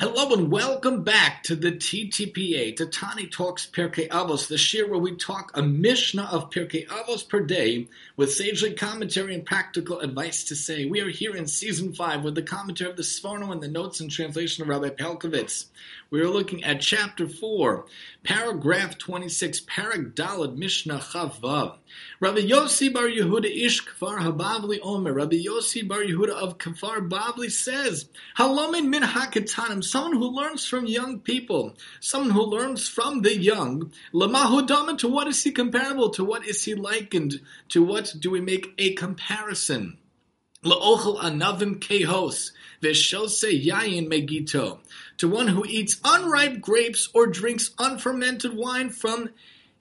Hello and welcome back to the TTPA, to Tani Talks Pirkei Avos, the shiur where we talk a Mishnah of Pirkei Avos per day with sagely commentary and practical advice to say. We are here in season 5 with the commentary of the Sforno and the notes and translation of Rabbi Pelcovitz. We are looking at chapter 4, paragraph 26, Parak Dalad Mishnah Chavav. Rabbi Yossi Bar Yehuda Ish Kfar Habavli Omer. Rabbi Yossi Bar Yehuda of Kfar Bavli says, Halomin min haketanim, someone who learns from young people, someone who learns from the young. Lamahudama, to what is he comparable? To what is he likened? To what do we make a comparison? La'ochel anavim kehos, yayin megito, to one who eats unripe grapes or drinks unfermented wine from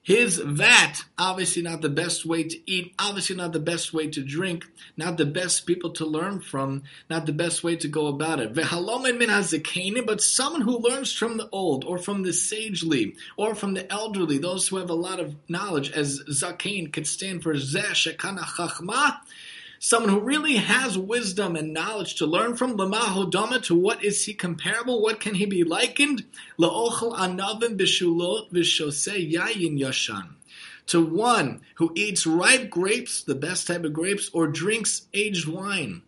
his vat. Obviously, not the best way to eat, obviously, not the best way to drink, not the best people to learn from, not the best way to go about it. V'halomen min hazakene, but someone who learns from the old, or from the sagely, or from the elderly, those who have a lot of knowledge, as zakain could stand for zeh shekana chachma someone who really has wisdom and knowledge to learn from. Lamahodama, to what is he comparable? What can he be likened? La'ochel anavim v'shosei yayin yashan. To one who eats ripe grapes, the best type of grapes, or drinks aged wine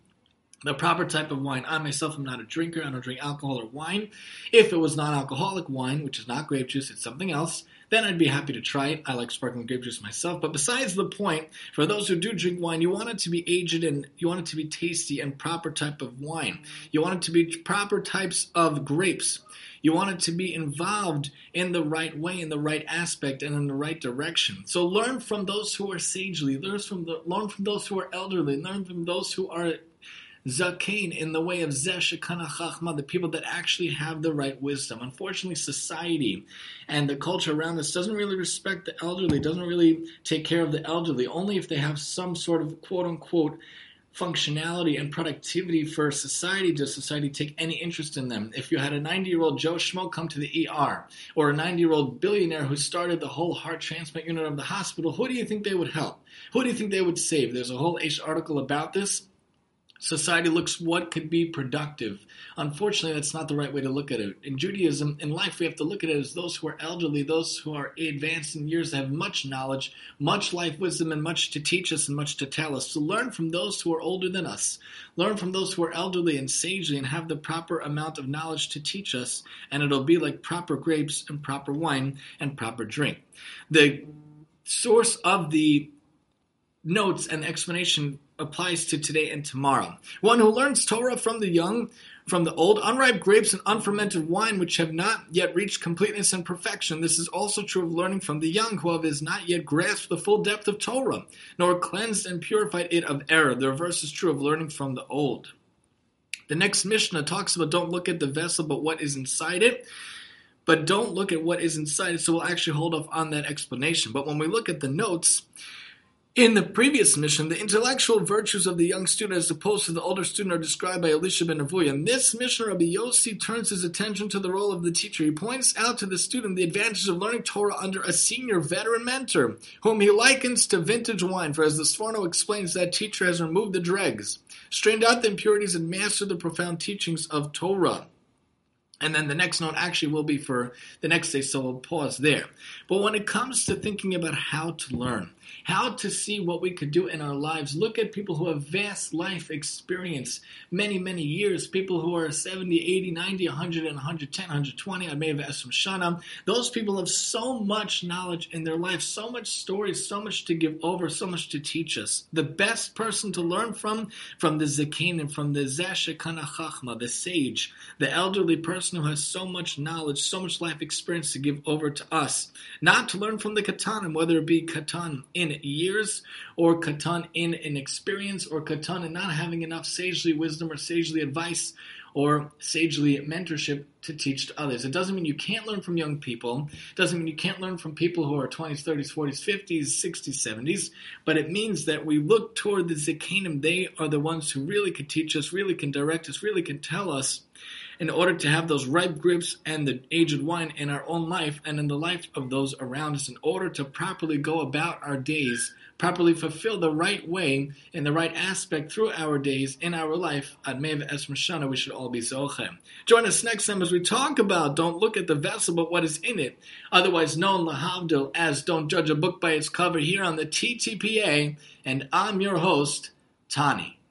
the proper type of wine. I myself am not a drinker. I don't drink alcohol or wine. If it was non-alcoholic wine, which is not grape juice, it's something else, then I'd be happy to try it. I like sparkling grape juice myself. But besides the point, for those who do drink wine, you want it to be aged and you want it to be tasty and proper type of wine. You want it to be proper types of grapes. You want it to be involved in the right way, in the right aspect, and in the right direction. So learn from those who are sagely, learn from the, learn from those who are elderly, learn from those who are Zakain in the way of Zesh Chachma, the people that actually have the right wisdom. Unfortunately, society and the culture around us doesn't really respect the elderly, doesn't really take care of the elderly, only if they have some sort of quote unquote functionality and productivity for society. Does society take any interest in them? If you had a 90 year old joe schmo come to the er or a 90 year old billionaire who started the whole heart transplant unit of the hospital who do you think they would help? Who do you think they would save? There's a whole article about this Society looks what could be productive. Unfortunately, that's not the right way to look at it. In Judaism, in life, we have to look at it as those who are elderly, those who are advanced in years, have much knowledge, much life wisdom, and much to teach us and much to tell us. So learn from those who are older than us. Learn from those who are elderly and sagely and have the proper amount of knowledge to teach us, and it'll be like proper grapes and proper wine and proper drink. The source of the notes and explanation applies to today and tomorrow. One who learns Torah from the young, from the old, unripe grapes and unfermented wine, which have not yet reached completeness and perfection. This is also true of learning from the young, who have not yet grasped the full depth of Torah, nor cleansed and purified it of error. The reverse is true of learning from the old. The next Mishnah talks about don't look at the vessel, but what is inside it. But don't look at what is inside it, so we'll actually hold off on that explanation. But when we look at the notes, in the previous Mishnah, the intellectual virtues of the young student as opposed to the older student are described by Elisha ben Avuya. In this Mishnah, Rabbi Yossi turns his attention to the role of the teacher. He points out to the student the advantages of learning Torah under a senior veteran mentor, whom he likens to vintage wine, for as the Sforno explains, that teacher has removed the dregs, strained out the impurities, and mastered the profound teachings of Torah. And then the next note actually will be for the next day, so we'll pause there. But when it comes to thinking about how to learn, how to see what we could do in our lives. Look at people who have vast life experience, many, many years, people who are 70, 80, 90, 100, and 110, 120. I may have asked some Shana. Those people have so much knowledge in their life, so much stories, so much to give over, so much to teach us. The best person to learn from, from the Zakin and from the Zashakana Chachma, the sage, the elderly person who has so much knowledge, so much life experience to give over to us. Not to learn from the Katan, whether it be Katan in years, or katan in an experience, or katan in not having enough sagely wisdom or sagely advice or sagely mentorship to teach to others. It doesn't mean you can't learn from young people. It doesn't mean you can't learn from people who are 20s, 30s, 40s, 50s, 60s, 70s. But it means that we look toward the Zakanim. They are the ones who really can teach us, really can direct us, really can tell us in order to have those ripe grapes and the aged wine in our own life and in the life of those around us, in order to properly go about our days, properly fulfill the right way in the right aspect through our days in our life. Ad Mev Esmashana, we should all be Zochem. Join us next time as we talk about don't look at the vessel but what is in it, otherwise known lahavdil as don't judge a book by its cover here on the TTPA. And I'm your host, Tani.